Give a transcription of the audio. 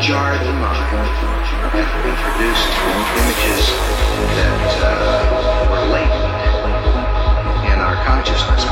jar the mind and introduced images that uh, were latent in our consciousness.